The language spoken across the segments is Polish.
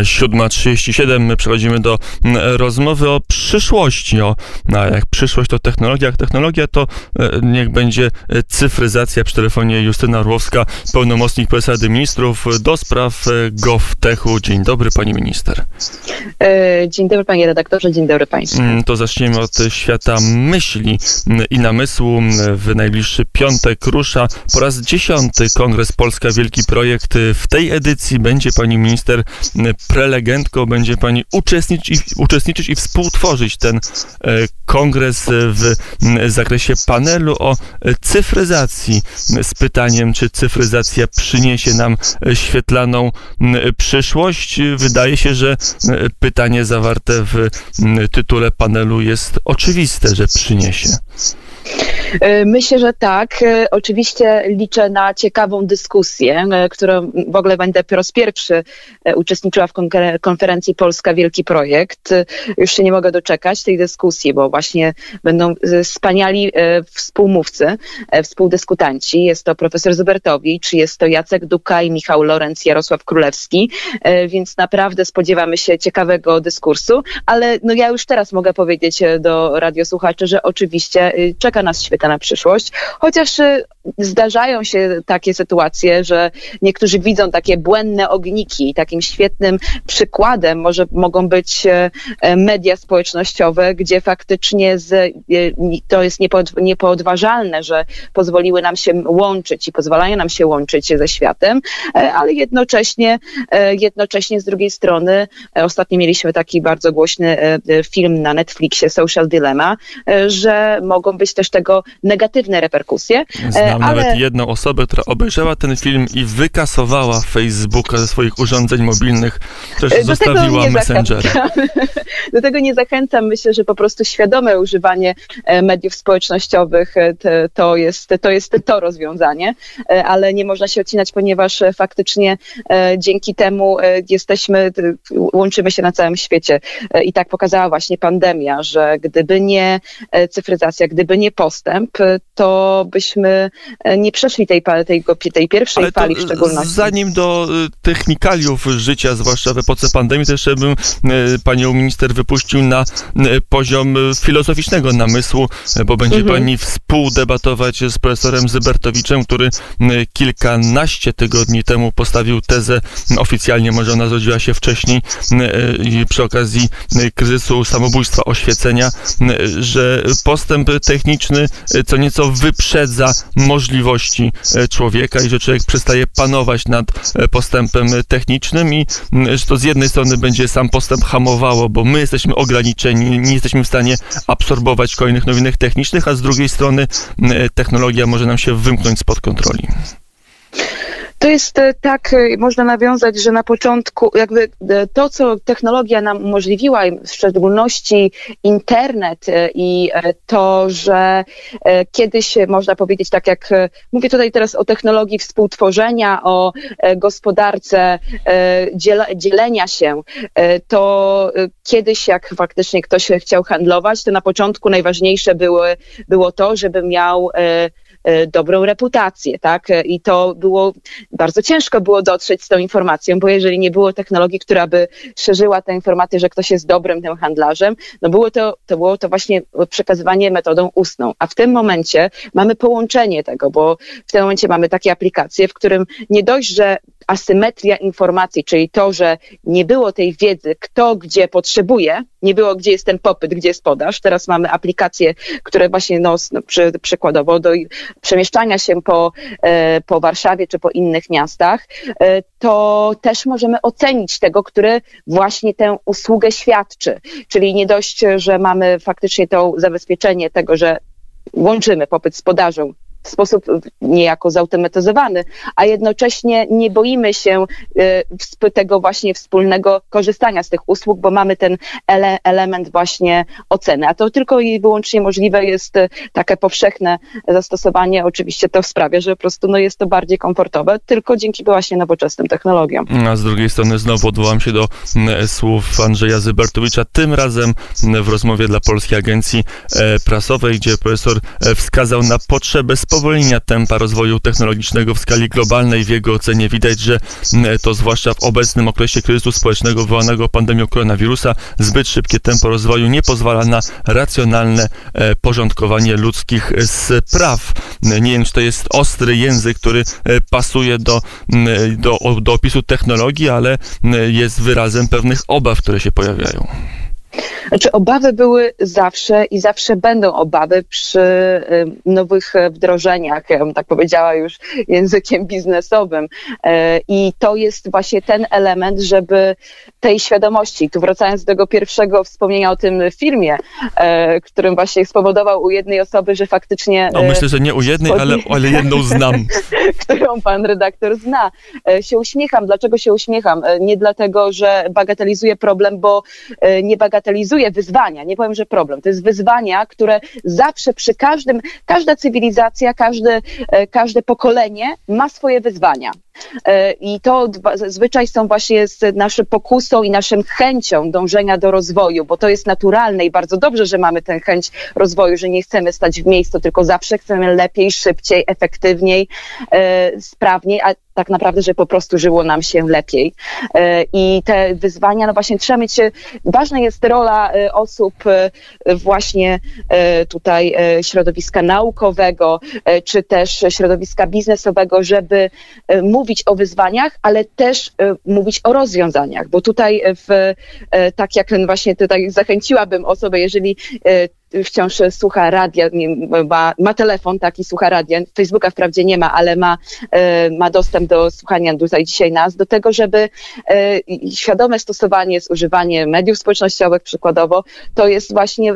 7.37 my przechodzimy do mm, rozmowy o przyszłości. O, a jak przyszłość to technologia, jak technologia to e, niech będzie e, cyfryzacja. Przy telefonie Justyna Orłowska, pełnomocnik prezesa Rady Ministrów do spraw e, GovTechu. Dzień dobry pani minister. Dzień dobry panie redaktorze, dzień dobry państwu. Mm, to zaczniemy od świata myśli mm, i namysłu. W najbliższy piątek rusza po raz dziesiąty Kongres Polska Wielki Projekt. W tej edycji będzie pani minister prelegentką będzie pani uczestniczyć, uczestniczyć i współtworzyć ten e, kongres w zakresie panelu o cyfryzacji z pytaniem, czy cyfryzacja przyniesie nam świetlaną przyszłość. Wydaje się, że pytanie zawarte w tytule panelu jest oczywiste, że przyniesie. E, myślę, że tak. E, oczywiście liczę na ciekawą dyskusję, e, którą w ogóle będę po raz pierwszy uczestniczyła w konferencji Polska Wielki Projekt. Już się nie mogę doczekać tej dyskusji, bo właśnie będą wspaniali współmówcy, współdyskutanci. Jest to profesor Zubertowicz, jest to Jacek Duka i Michał Lorenz, Jarosław Królewski, więc naprawdę spodziewamy się ciekawego dyskursu, ale no ja już teraz mogę powiedzieć do radiosłuchaczy, że oczywiście czeka nas świetna na przyszłość, chociaż y, zdarzają się takie sytuacje, że niektórzy widzą takie błędne ogniki. Takim świetnym przykładem może mogą być e, e, media społecznościowe, gdzie faktycznie z, e, to jest niepoodważalne, że pozwoliły nam się łączyć i pozwalają nam się łączyć ze światem, ale jednocześnie, jednocześnie z drugiej strony ostatnio mieliśmy taki bardzo głośny film na Netflixie Social Dilemma, że mogą być też tego negatywne reperkusje. Znam ale... nawet jedną osobę, która obejrzała ten film i wykasowała Facebooka ze swoich urządzeń mobilnych, też Do zostawiła Messengera. Do tego nie zachęcam. Myślę, że po prostu świadome używanie e, mediów społecznościowych e, to jest to, jest to rozwiązanie, e, ale nie można się odcinać, ponieważ faktycznie dzięki temu jesteśmy, łączymy się na całym świecie. I tak pokazała właśnie pandemia, że gdyby nie cyfryzacja, gdyby nie postęp, to byśmy nie przeszli tej, tej, tej pierwszej Ale fali w szczególności. Zanim do y, technikaliów życia, zwłaszcza w epoce pandemii, to jeszcze bym panią minister wypuścił na poziom filozoficznego namysłu, bo będzie mhm. pani współdebatować z profesorem Zybertowiczem, który kilkanaście tygodni temu postawił tezę, oficjalnie może ona zrodziła się wcześniej, przy okazji kryzysu samobójstwa, oświecenia, że postęp techniczny co nieco wyprzedza możliwości e, człowieka i że człowiek przestaje panować nad e, postępem technicznym i że to z jednej strony będzie sam postęp hamowało, bo my jesteśmy ograniczeni, nie jesteśmy w stanie absorbować kolejnych nowinek technicznych, a z drugiej strony technologia może nam się wymknąć spod kontroli. To jest e, tak, e, można nawiązać, że na początku jakby e, to, co technologia nam umożliwiła, w szczególności internet i to, że kiedyś można powiedzieć tak jak, mówię tutaj teraz o technologii współtworzenia, o gospodarce dzielenia się, to kiedyś jak faktycznie ktoś chciał handlować, to na początku najważniejsze było, było to, żeby miał dobrą reputację, tak? E, I to było, bardzo ciężko było dotrzeć z tą informacją, bo jeżeli nie było technologii, która by szerzyła tę informację, że ktoś jest dobrym tym handlarzem, no było to, to było to właśnie przekazywanie metodą ustną. A w tym momencie mamy połączenie tego, bo w tym momencie mamy takie aplikacje, w którym nie dość, że asymetria informacji, czyli to, że nie było tej wiedzy, kto gdzie potrzebuje, nie było gdzie jest ten popyt, gdzie jest podaż. Teraz mamy aplikacje, które właśnie no, no przy, przykładowo do przemieszczania się po, e, po Warszawie czy po innych miastach, e, to też możemy ocenić tego, który właśnie tę usługę świadczy. Czyli nie dość, że mamy faktycznie to zabezpieczenie tego, że łączymy popyt z podażą w sposób niejako zautomatyzowany, a jednocześnie nie boimy się y, tego właśnie wspólnego korzystania z tych usług, bo mamy ten ele element właśnie oceny. A to tylko i wyłącznie możliwe jest y, takie powszechne zastosowanie. Oczywiście to sprawia, że po prostu no, jest to bardziej komfortowe, tylko dzięki właśnie nowoczesnym technologiom. A z drugiej strony znowu odwołam się do słów Andrzeja Zybertowicza, tym razem w rozmowie dla Polskiej Agencji e, Prasowej, gdzie profesor e, wskazał na potrzebę społeczną spowolnienia tempa rozwoju technologicznego w skali globalnej. W jego ocenie widać, że to zwłaszcza w obecnym okresie kryzysu społecznego wywołanego pandemią koronawirusa zbyt szybkie tempo rozwoju nie pozwala na racjonalne porządkowanie ludzkich spraw. Nie wiem, czy to jest ostry język, który pasuje do, do, do opisu technologii, ale jest wyrazem pewnych obaw, które się pojawiają. Znaczy, obawy były zawsze i zawsze będą obawy przy nowych wdrożeniach, ja bym tak powiedziała już językiem biznesowym. Y, I to jest właśnie ten element, żeby tej świadomości, tu wracając do tego pierwszego wspomnienia o tym filmie, y, którym właśnie spowodował u jednej osoby, że faktycznie. No, myślę, że nie u jednej, ale, ale jedną znam. którą pan redaktor zna. Się uśmiecham. Dlaczego się uśmiecham? Nie dlatego, że bagatelizuję problem, bo nie bagatelizuję wyzwania, nie powiem, że problem. To jest wyzwania, które zawsze przy każdym, każda cywilizacja, każde, e, każde pokolenie ma swoje wyzwania. E, I to zazwyczaj są właśnie z naszą pokusą i naszą chęcią dążenia do rozwoju, bo to jest naturalne i bardzo dobrze, że mamy tę chęć rozwoju, że nie chcemy stać w miejscu, tylko zawsze chcemy lepiej, szybciej, efektywniej, e, sprawniej, a tak naprawdę, że po prostu żyło nam się lepiej. E, I te wyzwania, no właśnie trzeba mieć, ważna jest rola osób właśnie tutaj środowiska naukowego, czy też środowiska biznesowego, żeby mówić mówić o wyzwaniach, ale też e, mówić o rozwiązaniach, bo tutaj w, e, tak jak właśnie tutaj zachęciłabym osobę, jeżeli wciąż słucha radia, ma, ma telefon taki, słucha radia, Facebooka wprawdzie nie ma, ale ma, ma dostęp do słuchania tutaj dzisiaj nas, do tego, żeby świadome stosowanie, zużywanie mediów społecznościowych przykładowo, to jest właśnie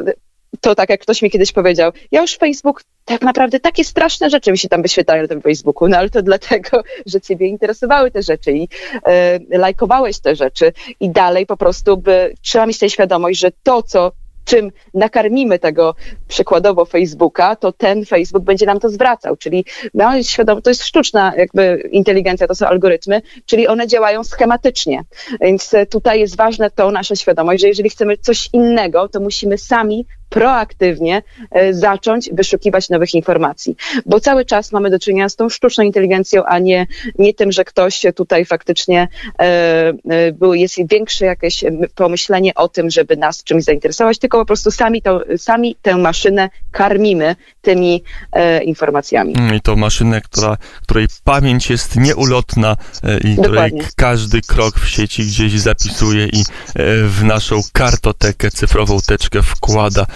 to tak jak ktoś mi kiedyś powiedział, ja już Facebook tak naprawdę takie straszne rzeczy mi się tam wyświetlają na tym Facebooku, no ale to dlatego, że ciebie interesowały te rzeczy i e, lajkowałeś te rzeczy i dalej po prostu by, trzeba mieć tę świadomość, że to, co czym nakarmimy tego przykładowo Facebooka, to ten Facebook będzie nam to zwracał, czyli mamy świadomość, to jest sztuczna jakby inteligencja, to są algorytmy, czyli one działają schematycznie, więc tutaj jest ważne to nasza świadomość, że jeżeli chcemy coś innego, to musimy sami proaktywnie e, zacząć wyszukiwać nowych informacji, bo cały czas mamy do czynienia z tą sztuczną inteligencją, a nie, nie tym, że ktoś tutaj faktycznie e, e, był, jest większe jakieś pomyślenie o tym, żeby nas czymś zainteresować, tylko po prostu sami, to, sami tę maszynę karmimy tymi informacjami. Mm, I to maszynę, która, której pamięć jest nieulotna i której każdy krok w sieci gdzieś zapisuje i w naszą kartotekę, cyfrową teczkę wkłada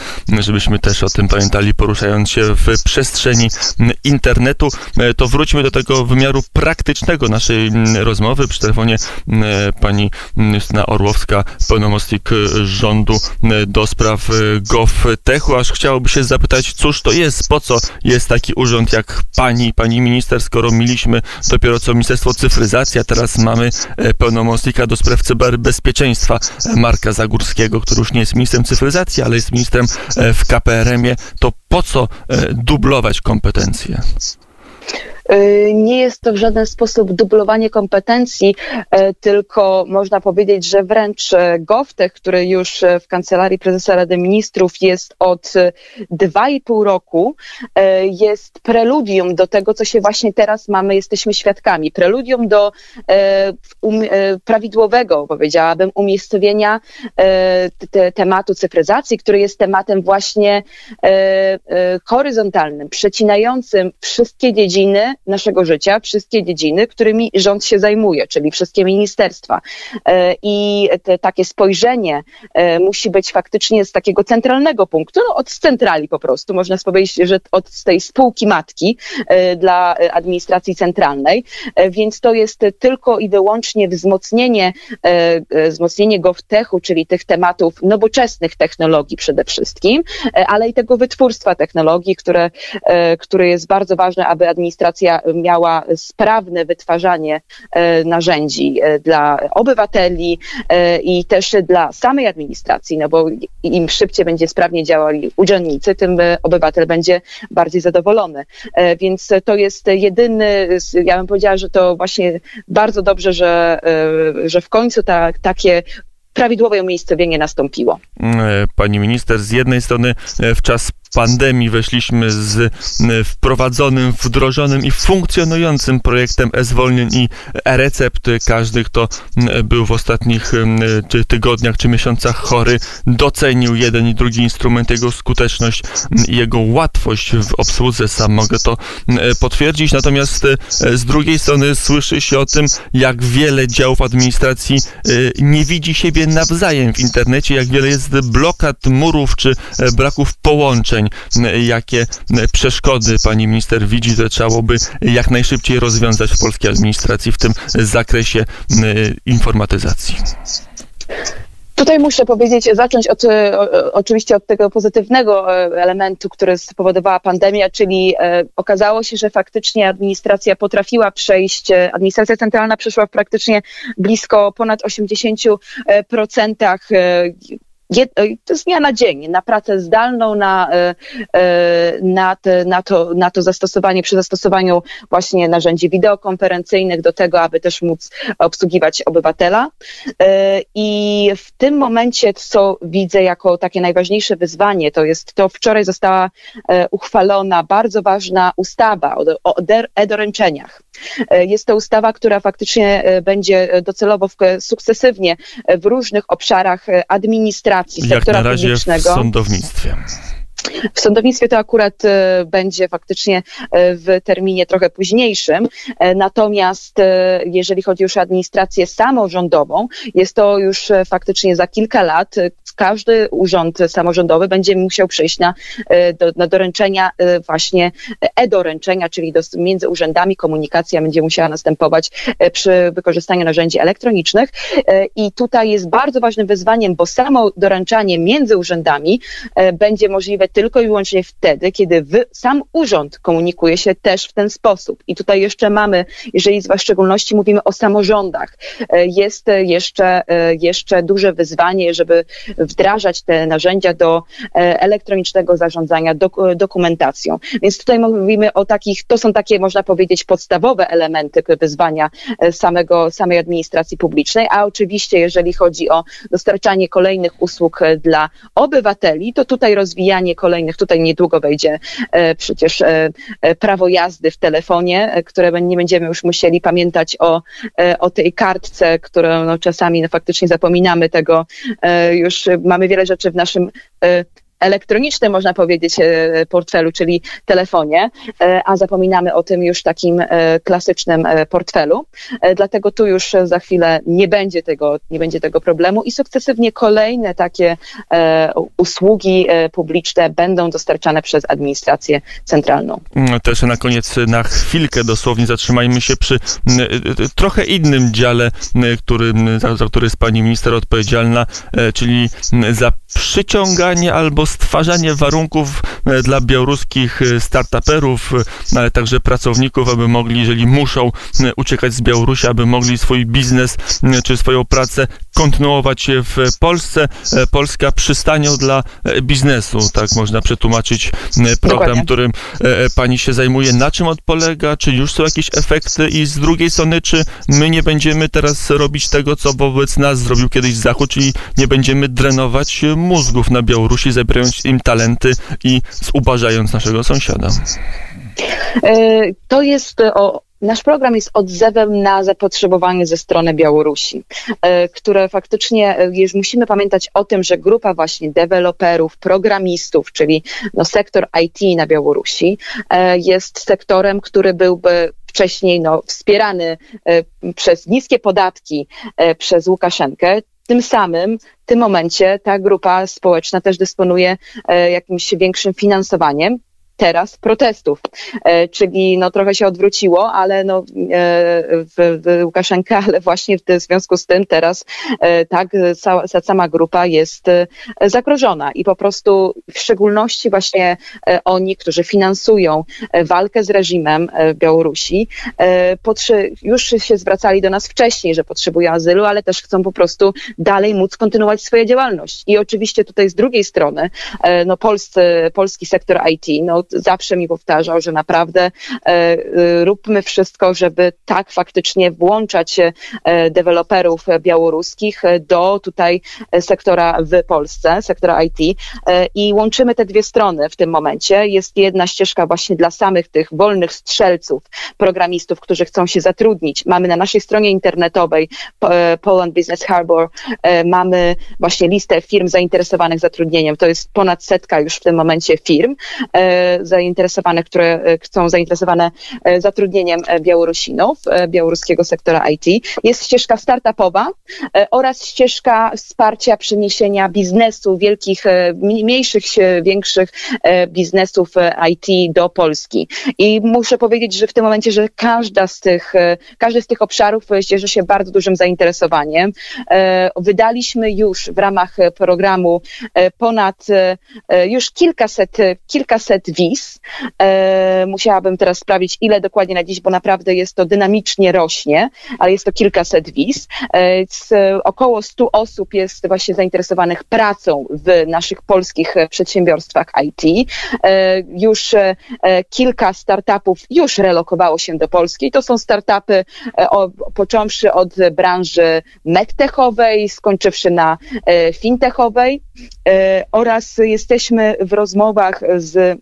żebyśmy też o tym pamiętali, poruszając się w przestrzeni internetu. E, to wróćmy do tego wymiaru praktycznego naszej rozmowy. Przy telefonie pani Justyna Orłowska, pełnomocnik rządu do spraw GovTechu, aż chciałoby się zapytać, cóż to jest, po co jest taki urząd jak pani, pani minister, skoro mieliśmy dopiero co Ministerstwo Cyfryzacji, a teraz mamy e, pełnomocnika do spraw cyberbezpieczeństwa Marka Zagórskiego, który już nie jest ministrem cyfryzacji, ale jest ministrem E, w KPRM-ie, to po co e, dublować kompetencje? E, nie jest to w żaden sposób dublowanie kompetencji, tylko można powiedzieć, że wręcz GovTech, który już w Kancelarii Prezesa Rady Ministrów jest od dwa i pół roku, jest preludium do tego, co się właśnie teraz mamy, jesteśmy świadkami. Preludium do um, prawidłowego, powiedziałabym, umiejscowienia te, tematu cyfryzacji, który jest tematem właśnie horyzontalnym, przecinającym wszystkie dziedziny naszego życia, wszystkie dziedziny, którymi rząd się zajmuje, czyli wszystkie ministerstwa. E, I te, takie spojrzenie e, musi być faktycznie z takiego centralnego punktu, no od centrali po prostu, można powiedzieć, że od tej spółki matki e, dla administracji centralnej, więc to jest tylko i wyłącznie wzmocnienie, wzmocnienie GovTechu, czyli tych tematów nowoczesnych technologii przede wszystkim, ale i tego wytwórstwa technologii, które, które jest bardzo ważne, aby administracja miała sprawne wytwarzanie e, narzędzi e, dla obywateli e, i też dla samej administracji, no bo im szybciej będzie sprawnie działali urzędnicy, tym obywatel będzie bardziej zadowolony. Więc to jest jedyny, ja bym powiedziała, że to właśnie bardzo dobrze, że, że w końcu ta, takie prawidłowe umiejscowienie nastąpiło. Pani minister, z jednej strony w czas pandemii weszliśmy z wprowadzonym, wdrożonym i funkcjonującym projektem e-zwolnień i e-recept. Każdy, kto był w ostatnich tygodniach czy miesiącach chory, docenił jeden i drugi instrument, jego skuteczność i jego łatwość w obsłudze. Sam mogę to potwierdzić. Natomiast z drugiej strony słyszy się o tym, jak wiele działów administracji nie widzi siebie nawzajem w internecie, jak wiele jest blokad, murów czy braków połączeń, jakie przeszkody pani minister widzi, że trzeba by jak najszybciej rozwiązać w polskiej administracji w tym zakresie informatyzacji. Tutaj muszę powiedzieć, zacząć od, oczywiście od tego pozytywnego e, elementu, który spowodowała pandemia, czyli e, okazało się, że faktycznie administracja potrafiła przejść, e, administracja centralna przeszła w praktycznie blisko ponad 80% to z dnia na dzień, na pracę zdalną, na, e, e, na, te, na, to, na to zastosowanie, przy zastosowaniu właśnie narzędzi wideokonferencyjnych do tego, aby też móc obsługiwać obywatela. E, I w tym momencie, co widzę jako takie najważniejsze wyzwanie, to jest to, wczoraj została uchwalona bardzo ważna ustawa o e-doręczeniach. Jest to ustawa, która faktycznie będzie docelowo sukcesywnie w różnych obszarach administracji, Jak sektora na razie publicznego. W sądownictwie. W sądownictwie to akurat e, będzie faktycznie e, w terminie trochę późniejszym. E, natomiast jeżeli chodzi już o administrację samorządową, jest to już faktycznie za kilka lat każdy urząd samorządowy będzie musiał przejść na, na doręczenia właśnie e-doręczenia, czyli do, między urzędami komunikacja będzie musiała następować przy wykorzystaniu narzędzi elektronicznych. I tutaj jest bardzo ważnym wyzwaniem, bo samo doręczanie między urzędami będzie możliwe tylko i wyłącznie wtedy, kiedy wy, sam urząd komunikuje się też w ten sposób. I tutaj jeszcze mamy, jeżeli w szczególności mówimy o samorządach, e, jest jeszcze, e, jeszcze duże wyzwanie, żeby wdrażać te narzędzia do e, elektronicznego zarządzania dokumentacją. Więc tutaj mówimy o takich, to są takie, można powiedzieć, podstawowe elementy wyzwania samego, samej administracji publicznej, a oczywiście, jeżeli chodzi o dostarczanie kolejnych usług dla obywateli, to tutaj rozwijanie kolejnych. Tutaj niedługo wejdzie e, przecież e, e, prawo jazdy w telefonie, które nie będziemy już musieli pamiętać o, o tej kartce, którą no, czasami no, faktycznie zapominamy tego. Już mamy wiele rzeczy w naszym elektronicznym, można powiedzieć, e, portfelu, czyli telefonie, e, a zapominamy o tym już takim e, klasycznym portfelu. Dlatego tu już za chwilę nie będzie tego, nie będzie tego problemu i sukcesywnie kolejne takie usługi publiczne będą dostarczane przez administrację centralną. Mm, też na koniec na chwilkę dosłownie zatrzymajmy się przy trochę innym dziale, który, za który jest pani minister odpowiedzialna, czyli za przyciąganie albo stwarzanie warunków e, dla białoruskich e, startuperów, e, ale także pracowników, aby mogli, jeżeli muszą uciekać z Białorusi, aby mogli swój biznes czy swoją pracę kontynuować w Polsce. Polska przystanią dla biznesu, tak można przetłumaczyć program, Dokładnie. którym pani się zajmuje. Na czym on polega? Czy już są jakieś efekty? I z drugiej strony, czy my nie będziemy teraz robić tego, co wobec nas zrobił kiedyś Zachód, czyli nie będziemy drenować mózgów na Białorusi, zabierając im talenty i zubażając naszego sąsiada. E, to jest o, Nasz program jest odzewem na zapotrzebowanie ze strony Białorusi, e, które faktycznie, e, musimy pamiętać o tym, że grupa właśnie deweloperów, programistów, czyli no, sektor IT na Białorusi jest sektorem, który byłby wcześniej no, wspierany przez niskie podatki przez Łukaszenkę, tym samym w tym momencie ta grupa społeczna też dysponuje e, jakimś większym finansowaniem teraz protestów, e, czyli no trochę się odwróciło, ale no e, w, w Łukaszenka, ale właśnie w związku z tym teraz e, tak cała, sama grupa jest zagrożona i po prostu w szczególności właśnie oni, którzy finansują walkę z reżimem w Białorusi, już się zwracali do nas wcześniej, że potrzebują azylu, ale też chcą po prostu dalej móc kontynuować swoją działalność. I oczywiście tutaj z drugiej strony, no polscy, polski sektor IT, no zawsze mi powtarzał, że naprawdę róbmy wszystko, żeby tak faktycznie włączać deweloperów białoruskich do tutaj sektora w Polsce, sektora IT i łączymy te dwie strony w tym momencie. Jest jedna ścieżka właśnie dla samych tych wolnych strzelców, programistów, którzy chcą się zatrudnić. Mamy na naszej stronie internetowej Poland Business Harbor, mamy właśnie listę firm zainteresowanych zatrudnieniem. To jest ponad setka już w tym momencie firm zainteresowanych, które chcą zainteresowane zatrudnieniem Białorusinów, białoruskiego sektora IT. Jest ścieżka startupowa oraz ścieżka wsparcia przeniesienia biznesu, wielkich, mniejszych, większych biznesów IT do Polski. I muszę powiedzieć, że w tym momencie, że każda z tych, każdy z tych obszarów cieszy się bardzo dużym zainteresowaniem. Wydaliśmy już w ramach programu ponad już kilkaset, kilkaset wiz. Musiałabym teraz sprawdzić, ile dokładnie na dziś, bo naprawdę jest to dynamicznie rośnie, ale jest to kilkaset wiz. Około 100 osób jest właśnie zainteresowanych pracą w naszych polskich przedsiębiorstwach IT. Już kilka startupów już relokowało się do Polski. To są startupy począwszy od branży medtechowej, skończywszy na fintechowej oraz jesteśmy w rozmowach z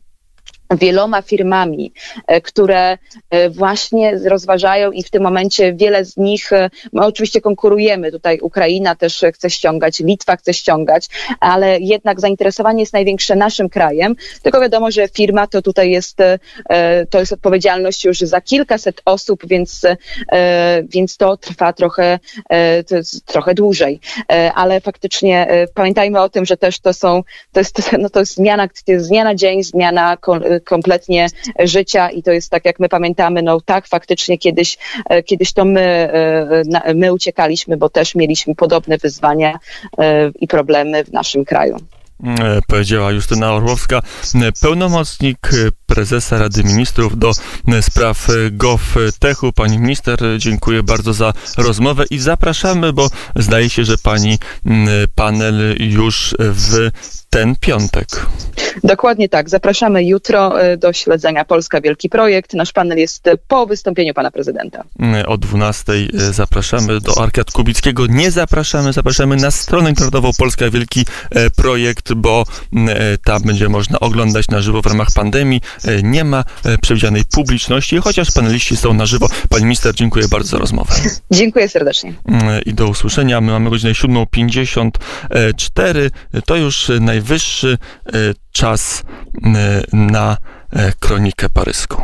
wieloma firmami, e, które e, właśnie rozważają i w tym momencie wiele z nich, e, my oczywiście konkurujemy, tutaj Ukraina też chce ściągać, Litwa chce ściągać, ale jednak zainteresowanie jest największe naszym krajem, tylko wiadomo, że firma to tutaj jest, to jest odpowiedzialność już za kilkaset osób, więc, więc to trwa trochę, to trochę dłużej, ale faktycznie pamiętajmy o tym, że też to są, to jest, no to jest zmiana, to jest zmiana dzień, zmiana kompletnie życia i to jest tak, jak my pamiętamy, no tak, faktycznie kiedyś, e, kiedyś to my, e, my uciekaliśmy, bo też mieliśmy podobne wyzwania e, i problemy w naszym kraju powiedziała Justyna Orłowska, pełnomocnik prezesa Rady Ministrów do spraw GovTechu. Pani minister, dziękuję bardzo za rozmowę i zapraszamy, bo zdaje się, że pani panel już w ten piątek. Dokładnie tak. Zapraszamy jutro e, do śledzenia Polska Wielki Projekt. Nasz panel jest po wystąpieniu pana prezydenta. Mm, o 12 e, zapraszamy do Arkad Kubickiego. Nie zapraszamy, zapraszamy na stronę internetową Polska Wielki e, Projekt, bo mm, tam będzie można oglądać na żywo w ramach pandemii. Nie ma przewidzianej publiczności, chociaż paneliści są na żywo. Pani minister, dziękuję bardzo za rozmowę. Dziękuję serdecznie. Mm, I do usłyszenia. My mamy godzinę 7.54. To już najwyższy czas na kronikę paryską.